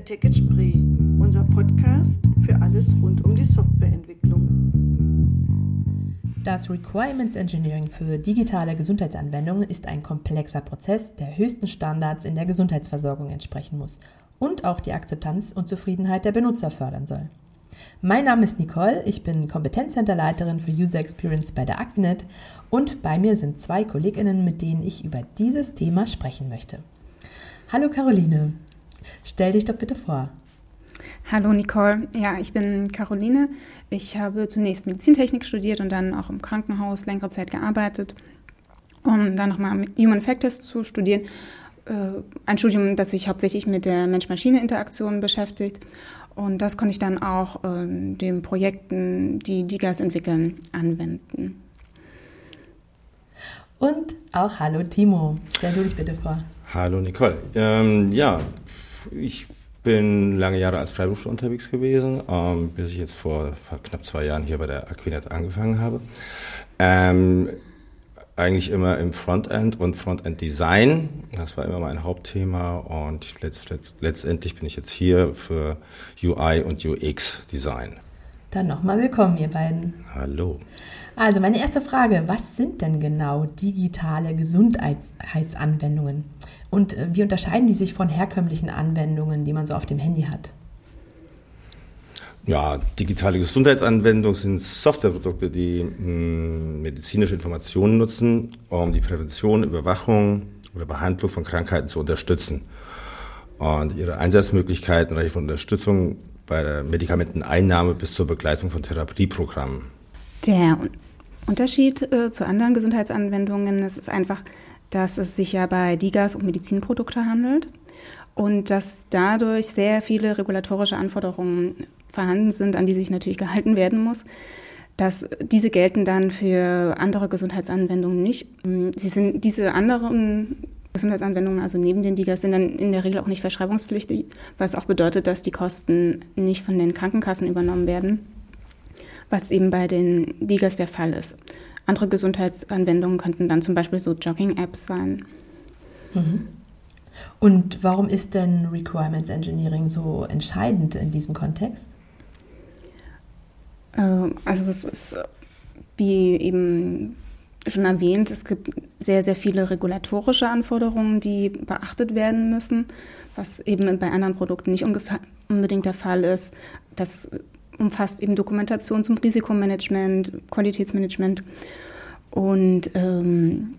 der Ticket Spree, unser Podcast für alles rund um die Softwareentwicklung. Das Requirements Engineering für digitale Gesundheitsanwendungen ist ein komplexer Prozess, der höchsten Standards in der Gesundheitsversorgung entsprechen muss und auch die Akzeptanz und Zufriedenheit der Benutzer fördern soll. Mein Name ist Nicole, ich bin Kompetenzcenterleiterin für User Experience bei der Actinet und bei mir sind zwei Kolleginnen, mit denen ich über dieses Thema sprechen möchte. Hallo Caroline, stell dich doch bitte vor. Hallo Nicole, ja, ich bin Caroline. Ich habe zunächst Medizintechnik studiert und dann auch im Krankenhaus längere Zeit gearbeitet, um dann nochmal Human Factors zu studieren. Äh, ein Studium, das sich hauptsächlich mit der Mensch-Maschine-Interaktion beschäftigt. Und das konnte ich dann auch in den Projekten, die DIGAS entwickeln, anwenden. Und auch hallo Timo, stell du dich bitte vor. Hallo Nicole. Ähm, ja, ich bin lange Jahre als Freiberufler unterwegs gewesen, ähm, bis ich jetzt vor, knapp zwei Jahren hier bei der Aquinet angefangen habe. Ähm, eigentlich immer im Frontend und Frontend-Design. Das war immer mein Hauptthema und letzt, letzt, letztendlich bin ich jetzt hier für UI und UX-Design. Dann nochmal willkommen, ihr beiden. Hallo. Also meine erste Frage, was sind denn genau digitale Gesundheitsanwendungen? Und äh, wie unterscheiden die sich von herkömmlichen Anwendungen, die man so auf dem Handy hat? Ja, digitale Gesundheitsanwendungen sind Softwareprodukte, die mh, hm, medizinische Informationen nutzen, um die Prävention, Überwachung oder Behandlung von Krankheiten zu unterstützen. Und ihre Einsatzmöglichkeiten reichen von Unterstützung bei der Medikamenteneinnahme bis zur Begleitung von Therapieprogrammen. Der Unterschied äh, zu anderen Gesundheitsanwendungen ist einfach, dass es sich ja bei DIGAS um Medizinprodukte handelt und dass dadurch sehr viele regulatorische Anforderungen vorhanden sind, an die sich natürlich gehalten werden muss. Dass diese gelten dann für andere Gesundheitsanwendungen nicht. Sie sind diese anderen Gesundheitsanwendungen, also neben den DIGAs, sind dann in der Regel auch nicht verschreibungspflichtig, was auch bedeutet, dass die Kosten nicht von den Krankenkassen übernommen werden, was eben bei den DIGAs der Fall ist. Andere Gesundheitsanwendungen könnten dann zum Beispiel so Jogging-Apps sein. Mhm. Und warum ist denn Requirements Engineering so entscheidend in diesem Kontext? Ähm, also es ist, wie eben schon erwähnt, es gibt sehr, sehr viele regulatorische Anforderungen, die beachtet werden müssen, was eben bei anderen Produkten nicht unbedingt der Fall ist. Das umfasst eben Dokumentation zum Risikomanagement, Qualitätsmanagement und ähm,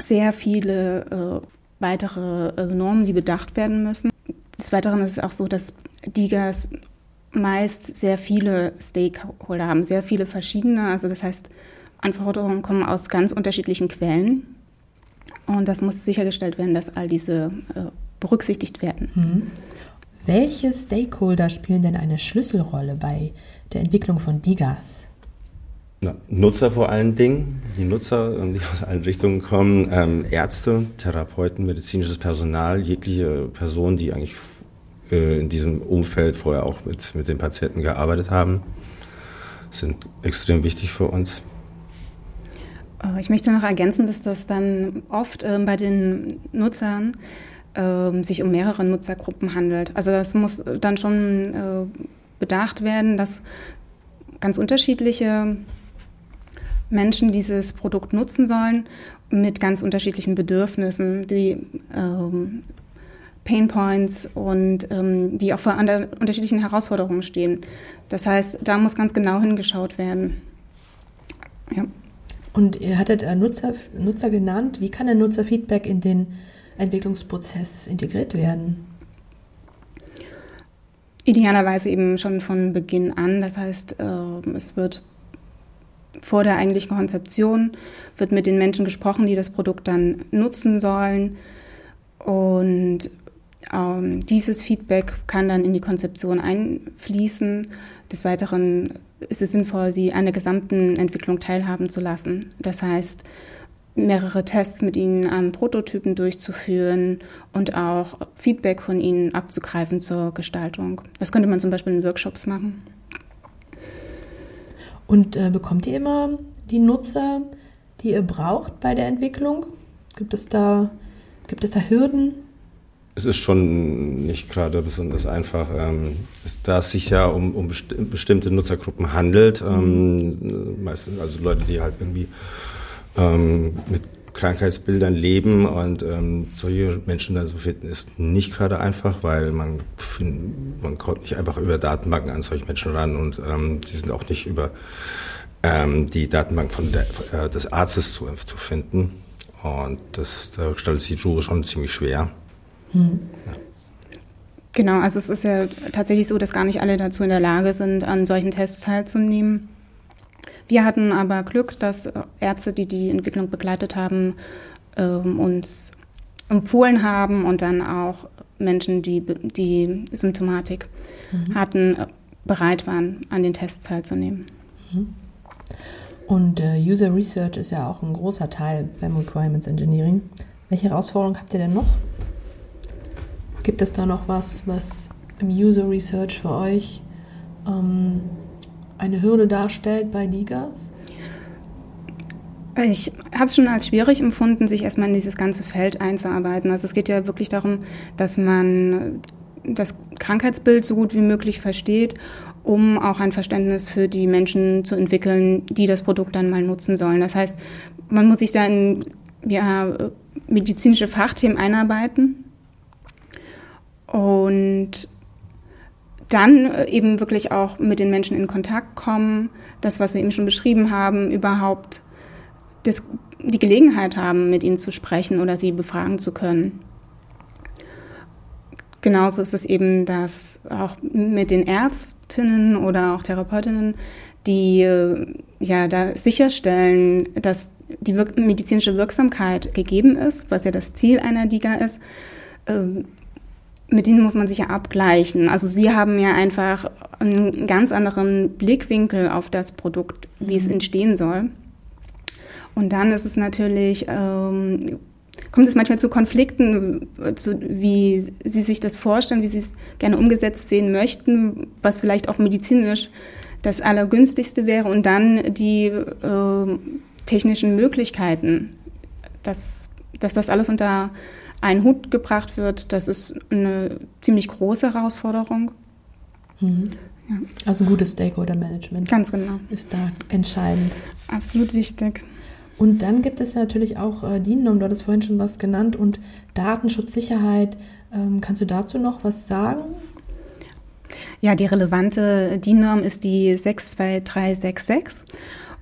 sehr viele äh, weitere äh, Normen, die bedacht werden müssen. Des Weiteren ist es auch so, dass DIGAs meist sehr viele Stakeholder haben, sehr viele verschiedene. Also das heißt, Anforderungen kommen aus ganz unterschiedlichen Quellen. Und das muss sichergestellt werden, dass all diese äh, berücksichtigt werden. Mhm. Welche Stakeholder spielen denn eine Schlüsselrolle bei der Entwicklung von DIGAs? Na, Nutzer vor allen Dingen, die Nutzer, die aus allen Richtungen kommen, ähm, Ärzte, Therapeuten, medizinisches Personal, jegliche Personen, die eigentlich äh, in diesem Umfeld vorher auch mit, mit den Patienten gearbeitet haben, sind extrem wichtig für uns. Äh, ich möchte noch ergänzen, dass das dann oft äh, bei den Nutzern sich um mehrere Nutzergruppen handelt. Also das muss dann schon äh, bedacht werden, dass ganz unterschiedliche Menschen dieses Produkt nutzen sollen mit ganz unterschiedlichen Bedürfnissen, die ähm, Pain Points und ähm, die auch vor unterschiedlichen Herausforderungen stehen. Das heißt, da muss ganz genau hingeschaut werden. Ja. Und ihr hattet äh, Nutzer, Nutzer genannt. Wie kann der Nutzerfeedback in den Entwicklungsprozess integriert werden? Idealerweise eben schon von Beginn an. Das heißt, äh, es wird vor der eigentlichen Konzeption wird mit den Menschen gesprochen, die das Produkt dann nutzen sollen. Und ähm, dieses Feedback kann dann in die Konzeption einfließen. Des Weiteren ist es sinnvoll, sie an der gesamten Entwicklung teilhaben zu lassen. Das heißt, mehrere Tests mit ihnen an Prototypen durchzuführen und auch Feedback von ihnen abzugreifen zur Gestaltung. Das könnte man zum Beispiel in Workshops machen. Und äh, bekommt ihr immer die Nutzer, die ihr braucht bei der Entwicklung? Gibt es da, gibt es da Hürden? es ist schon nicht gerade besonders einfach, ähm, da es sich ja um, um besti bestimmte Nutzergruppen handelt, ähm, meistens also Leute, die halt irgendwie ähm, mit Krankheitsbildern leben und ähm, solche Menschen dann zu finden, ist nicht gerade einfach, weil man, man kommt nicht einfach über Datenbanken an solche Menschen ran und ähm, sie sind auch nicht über ähm, die Datenbank von der, äh, des Arztes zu, zu finden. Und das da stellt sich die Jury schon ziemlich schwer. Hm. Ja. Genau, also es ist ja tatsächlich so, dass gar nicht alle dazu in der Lage sind, an solchen Tests teilzunehmen. Wir hatten aber Glück, dass Ärzte, die die Entwicklung begleitet haben, ähm, uns empfohlen haben und dann auch Menschen, die die Symptomatik mhm. hatten, bereit waren, an den Tests teilzunehmen. Mhm. Und äh, User Research ist ja auch ein großer Teil beim Requirements Engineering. Welche Herausforderungen habt ihr denn noch? Gibt es da noch was, was im User Research für euch ähm, eine Hürde darstellt bei Ligas? Ich habe es schon als schwierig empfunden, sich erstmal in dieses ganze Feld einzuarbeiten. Also es geht ja wirklich darum, dass man das Krankheitsbild so gut wie möglich versteht um auch ein Verständnis für die Menschen zu entwickeln, die das Produkt dann mal nutzen sollen. Das heißt, man muss sich da in ja, medizinische Fachthemen einarbeiten und dann eben wirklich auch mit den Menschen in Kontakt kommen, das, was wir eben schon beschrieben haben, überhaupt das, die Gelegenheit haben, mit ihnen zu sprechen oder sie befragen zu können. Genauso ist es eben, dass auch mit den Ärztinnen oder auch Therapeutinnen, die äh, ja da sicherstellen, dass die medizinische Wirksamkeit gegeben ist, was ja das Ziel einer DIGA ist, äh, mit denen muss man sich ja abgleichen. Also sie haben ja einfach einen ganz anderen Blickwinkel auf das Produkt, wie es mhm. entstehen soll. Und dann ist es natürlich ähm, kommt es manchmal zu Konflikten, zu, wie Sie sich das vorstellen, wie Sie es gerne umgesetzt sehen möchten, was vielleicht auch medizinisch das Allergünstigste wäre und dann die äh, technischen Möglichkeiten, dass, dass das alles unter einen Hut gebracht wird, das ist eine ziemlich große Herausforderung. Mhm. Ja. Also ein gutes Stakeholder-Management. Ganz genau. Ist da entscheidend. Absolut wichtig. Und dann gibt es ja natürlich auch äh, DIN-Norm, du hattest vorhin schon was genannt, und Datenschutzsicherheit. Ähm, kannst du dazu noch was sagen? Ja, die relevante DIN-Norm ist die 62366.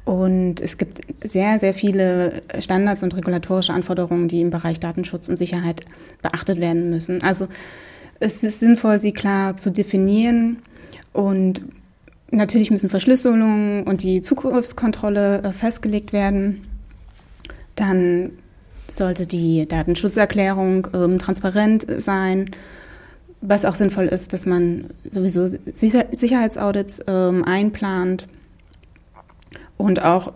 Und es gibt sehr, sehr viele Standards und regulatorische Anforderungen, die im Bereich Datenschutz und Sicherheit beachtet werden müssen. Also es ist sinnvoll, sie klar zu definieren. Und natürlich müssen Verschlüsselungen und die Zugriffskontrolle äh, festgelegt werden. Dann sollte die Datenschutzerklärung ähm, transparent sein. Was auch sinnvoll ist, dass man sowieso Sicherheitsaudits ähm, einplant und auch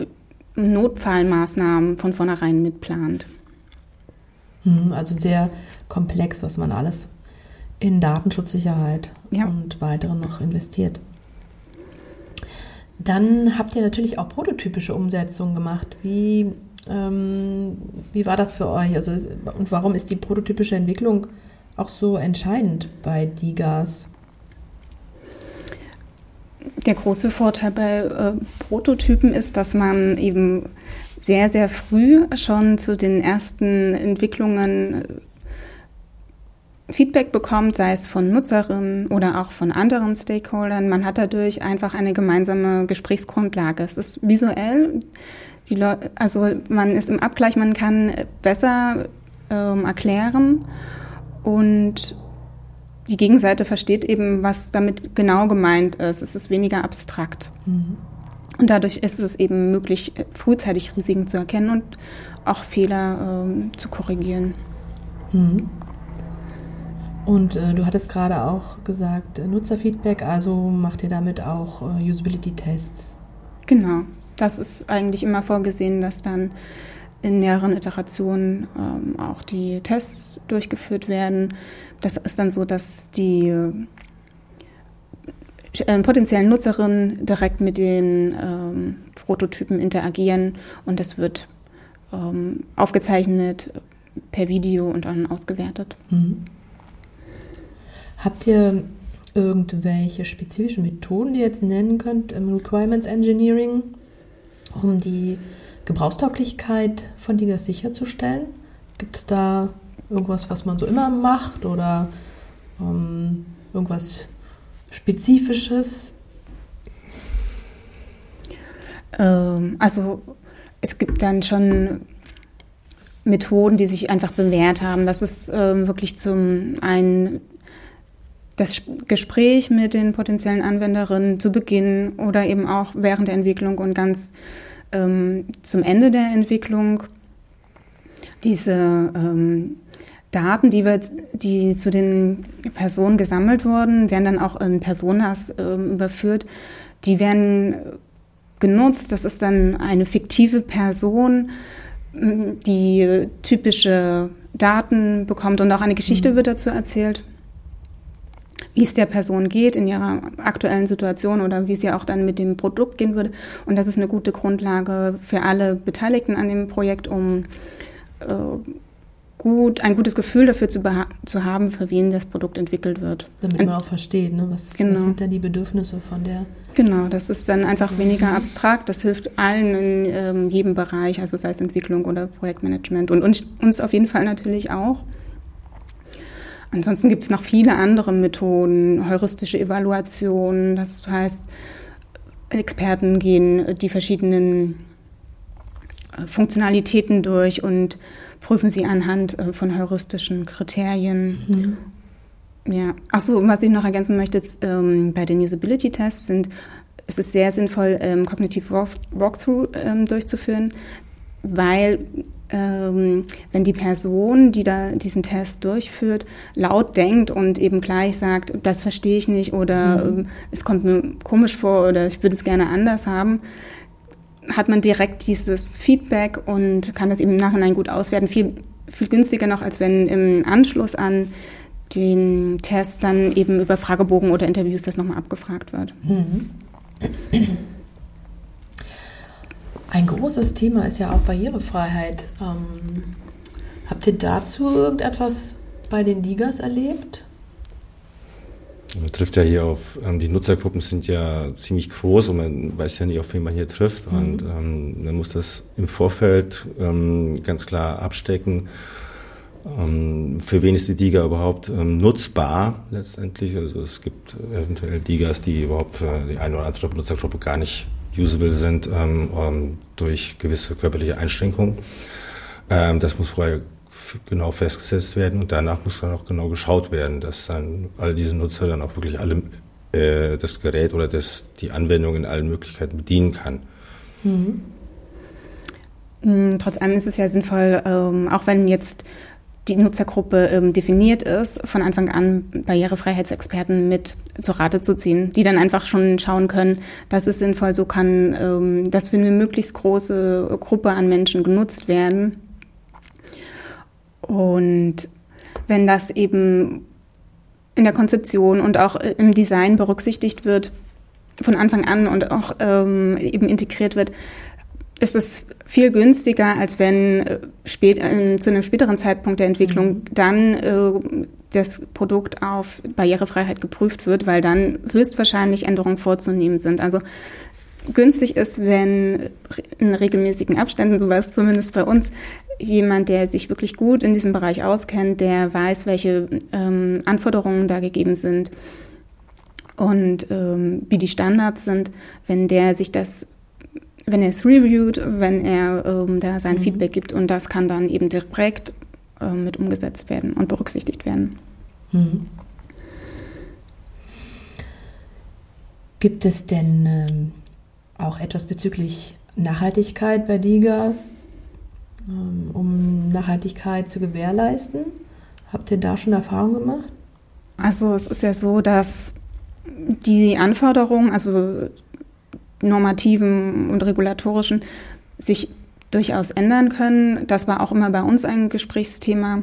Notfallmaßnahmen von vornherein mitplant. Hm, also sehr komplex, was man alles in Datenschutzsicherheit ja. und weitere noch investiert. Dann habt ihr natürlich auch prototypische Umsetzungen gemacht. Wie ähm, wie war das für euch? Also, und warum ist die prototypische Entwicklung auch so entscheidend bei DIGAS? Der große Vorteil bei äh, Prototypen ist, dass man eben sehr, sehr früh schon zu den ersten Entwicklungen äh, Feedback bekommt, sei es von Nutzerinnen oder auch von anderen Stakeholdern. Man hat dadurch einfach eine gemeinsame Gesprächsgrundlage. Es ist visuell also man ist im Abgleich, man kann besser ähm, erklären und die Gegenseite versteht eben, was damit genau gemeint ist. Es ist weniger abstrakt. Mhm. Und dadurch ist es eben möglich, frühzeitig Risiken zu erkennen und auch Fehler ähm, zu korrigieren. Mhm. Und äh, du hattest gerade auch gesagt, Nutzerfeedback, also macht ihr damit auch äh, Usability-Tests? Genau das ist eigentlich immer vorgesehen, dass dann in mehreren Iterationen ähm, auch die Tests durchgeführt werden. Das ist dann so, dass die äh, potenziellen Nutzerinnen direkt mit den ähm, Prototypen interagieren und das wird ähm, aufgezeichnet per Video und dann ausgewertet. Mhm. Habt ihr irgendwelche spezifischen Methoden, die ihr jetzt nennen könnt im Requirements Engineering, um die Gebrauchstauglichkeit von Digas sicherzustellen? Gibt es da irgendwas, was man so immer macht oder ähm, irgendwas Spezifisches? Ähm, also es gibt dann schon Methoden, die sich einfach bewährt haben. Das ist ähm, wirklich zum einen das Gespräch mit den potenziellen Anwenderinnen zu Beginn oder eben auch während der Entwicklung und ganz ähm, zum Ende der Entwicklung. Diese ähm, Daten, die, wir, die zu den Personen gesammelt wurden, werden dann auch in Personas äh, überführt. Die werden genutzt. Das ist dann eine fiktive Person, die typische Daten bekommt und auch eine Geschichte mhm. wird dazu erzählt, wie es der Person geht in ihrer aktuellen Situation oder wie es ihr auch dann mit dem Produkt gehen würde. Und das ist eine gute Grundlage für alle Beteiligten an dem Projekt, um äh, gut, ein gutes Gefühl dafür zu, zu haben, für wen das Produkt entwickelt wird. Damit man auch versteht, ne? was, genau. was sind da die Bedürfnisse von der. Genau, das ist dann einfach weniger abstrakt. Das hilft allen in ähm, jedem Bereich, also sei es Entwicklung oder Projektmanagement und uns, uns auf jeden Fall natürlich auch. Ansonsten gibt es noch viele andere Methoden, heuristische Evaluation, das heißt, Experten gehen die verschiedenen äh, Funktionalitäten durch und prüfen sie anhand äh, von heuristischen Kriterien. Mhm. Ja, achso, was ich noch ergänzen möchte, ähm, bei den Usability-Tests sind, es ist sehr sinnvoll, ähm, Cognitive Walk Walkthrough ähm, durchzuführen, weil ähm, wenn die Person, die da diesen Test durchführt, laut denkt und eben gleich sagt, das verstehe ich nicht oder mhm. Ähm, es kommt mir komisch vor oder ich würde es gerne anders haben, hat man direkt dieses Feedback und kann das im Nachhinein gut auswerten. Viel, viel günstiger noch, als wenn im Anschluss an den Test dann eben über Fragebogen oder Interviews das nochmal abgefragt wird. Mhm. Ein großes Thema ist ja auch Barrierefreiheit. Ähm, habt ihr dazu irgendetwas bei den Ligas erlebt? Man trifft ja hier auf, ähm, die Nutzergruppen sind ja ziemlich groß und man weiß ja nicht, auf wen man hier trifft. Mhm. Und ähm, man muss das im Vorfeld ähm, ganz klar abstecken. Ähm, für wen ist die Diga überhaupt ähm, nutzbar letztendlich? Also es gibt eventuell Digas, die überhaupt für die eine oder andere Nutzergruppe gar nicht usable sind ähm, durch gewisse körperliche Einschränkungen. das muss vorher genau festgesetzt werden und danach muss dann auch genau geschaut werden, dass dann all diese Nutzer dann auch wirklich alle äh, das Gerät oder das, die Anwendung in allen Möglichkeiten bedienen kann. Mhm. Mm, trotz allem ist es ja sinnvoll, ähm, auch wenn jetzt die Nutzergruppe ähm, definiert ist, von Anfang an Barrierefreiheitsexperten mit zur Rate zu ziehen, die dann einfach schon schauen können, das ist sinnvoll, so kann ähm, das für eine möglichst große Gruppe an Menschen genutzt werden. Und wenn das eben in der Konzeption und auch im Design berücksichtigt wird, von Anfang an und auch ähm, eben integriert wird, ist es viel günstiger, als wenn äh, spät, äh, zu einem späteren Zeitpunkt der Entwicklung mhm. dann äh, das Produkt auf Barrierefreiheit geprüft wird, weil dann höchstwahrscheinlich Änderungen vorzunehmen sind. Also günstig ist, wenn in regelmäßigen Abständen, so war es zumindest bei uns, jemand, der sich wirklich gut in diesem Bereich auskennt, der weiß, welche ähm, Anforderungen da gegeben sind und ähm, wie die Standards sind, wenn der sich das, wenn er es reviewt, wenn er ähm, da sein mhm. Feedback gibt und das kann dann eben direkt äh, mit umgesetzt werden und berücksichtigt werden. Mhm. Gibt es denn ähm, auch etwas bezüglich Nachhaltigkeit bei Digas, ähm, um Nachhaltigkeit zu gewährleisten? Habt ihr da schon Erfahrungen gemacht? Also es ist ja so, dass die Anforderungen, also normativen und regulatorischen, sich durchaus ändern können. Das war auch immer bei uns ein Gesprächsthema,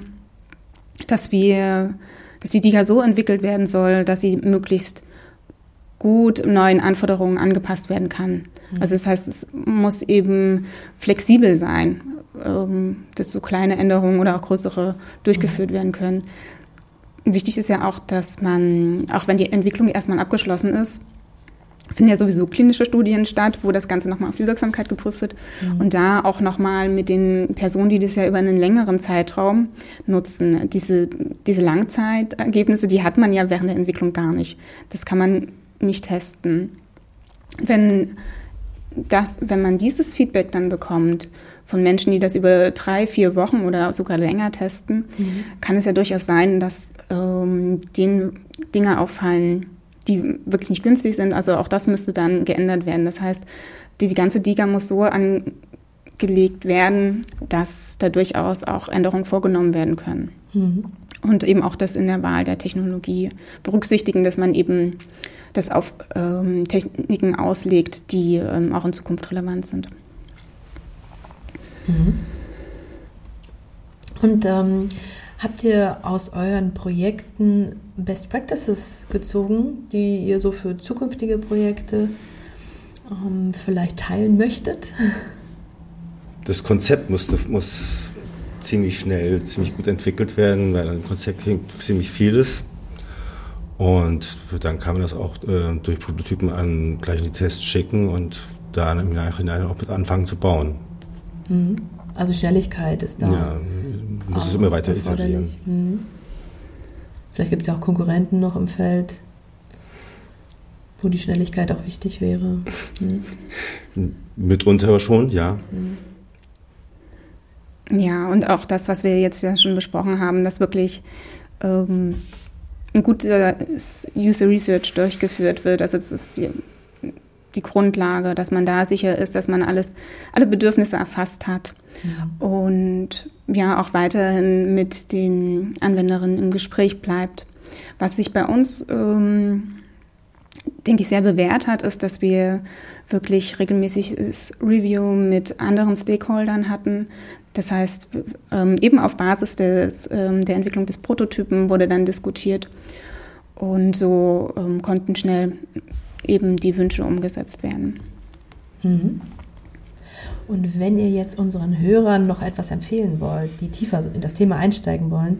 dass wir, dass die DIGA so entwickelt werden soll, dass sie möglichst gut neuen Anforderungen angepasst werden kann. Mhm. Also das heißt, es muss eben flexibel sein, ähm, dass so kleine Änderungen oder auch größere durchgeführt mhm. werden können. wichtig ist ja auch, dass man, auch wenn die Entwicklung erstmal abgeschlossen ist, finden ja sowieso klinische Studien statt, wo das Ganze nochmal auf die Wirksamkeit geprüft wird. Mhm. Und da auch nochmal mit den Personen, die das ja über einen längeren Zeitraum nutzen. Diese, diese Langzeitergebnisse, die hat man ja während der Entwicklung gar nicht. Das kann man nicht testen. Wenn, das, wenn man dieses Feedback dann bekommt von Menschen, die das über drei, vier Wochen oder sogar länger testen, mhm. kann es ja durchaus sein, dass ähm, denen Dinge auffallen, die wirklich nicht günstig sind. Also auch das müsste dann geändert werden. Das heißt, die, die ganze DIGA muss so angelegt werden, dass da durchaus auch Änderungen vorgenommen werden können. Mhm. Und eben auch das in der Wahl der Technologie berücksichtigen, dass man eben das auf ähm, Techniken auslegt, die ähm, auch in Zukunft relevant sind. Mhm. Und ähm, Habt ihr aus euren Projekten Best Practices gezogen, die ihr so für zukünftige Projekte ähm, vielleicht teilen möchtet? Das Konzept musste, muss ziemlich schnell, ziemlich gut entwickelt werden, weil an dem Konzept hängt ziemlich vieles. Und dann kann man das auch äh, durch Prototypen an gleich in die Tests schicken und da im Nachhinein auch mit anfangen zu bauen. Mhm. Also Schnelligkeit ist da. Ja, muss es immer weiter etablieren. Hm. Vielleicht gibt es ja auch Konkurrenten noch im Feld, wo die Schnelligkeit auch wichtig wäre. Hm. Mitunter schon, ja. Hm. Ja, und auch das, was wir jetzt ja schon besprochen haben, dass wirklich ähm, ein gutes User Research durchgeführt wird. Also das ist die, die Grundlage, dass man da sicher ist, dass man alles, alle Bedürfnisse erfasst hat. Ja. Und ja, auch weiterhin mit den Anwenderinnen im Gespräch bleibt. Was sich bei uns, ähm, denke ich, sehr bewährt hat, ist, dass wir wirklich regelmäßiges Review mit anderen Stakeholdern hatten. Das heißt, ähm, eben auf Basis des, ähm, der Entwicklung des Prototypen wurde dann diskutiert. Und so ähm, konnten schnell eben die Wünsche umgesetzt werden. Mhm. Und wenn ihr jetzt unseren Hörern noch etwas empfehlen wollt, die tiefer in das Thema einsteigen wollen,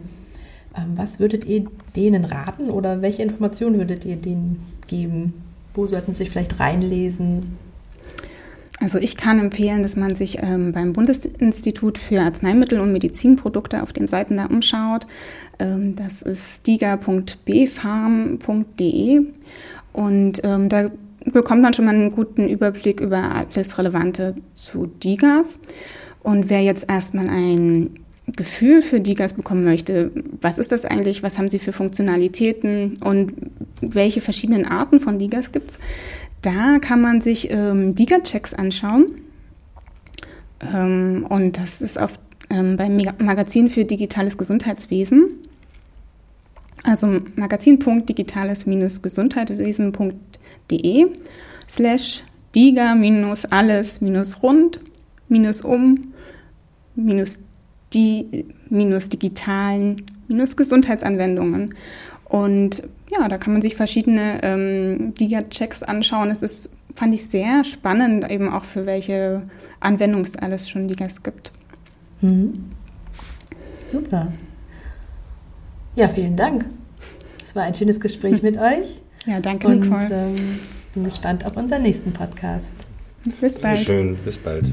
ähm, was würdet ihr denen raten oder welche Informationen würdet ihr denen geben? Wo sollten sie sich vielleicht reinlesen? Also ich kann empfehlen, dass man sich ähm, beim Bundesinstitut für Arzneimittel und Medizinprodukte auf den Seiten da umschaut. Ähm, das ist diga.bfarm.de und ähm, da bekommt man schon mal einen guten Überblick über alles Relevante zu Digas. Und wer jetzt erstmal ein Gefühl für Digas bekommen möchte, was ist das eigentlich, was haben sie für Funktionalitäten und welche verschiedenen Arten von Digas gibt es, da kann man sich ähm, Diga-Checks anschauen. Ähm, und das ist auf, ähm, beim Magazin für digitales Gesundheitswesen. Also magazin.digitales-gesundheitswesen.de slash diga minus alles minus rund minus um minus die minus digitalen minus Gesundheitsanwendungen. Und ja, da kann man sich verschiedene ähm, Diga-Checks anschauen. Es ist, fand ich sehr spannend, eben auch für welche Anwendungen es alles schon Digas gibt. Mhm. Super. Ja, vielen Dank. Es war ein schönes Gespräch mit euch. Ja, danke, Und, Nicole. Ähm, bin gespannt auf unseren nächsten Podcast. Bis bald. Schön, bis bald.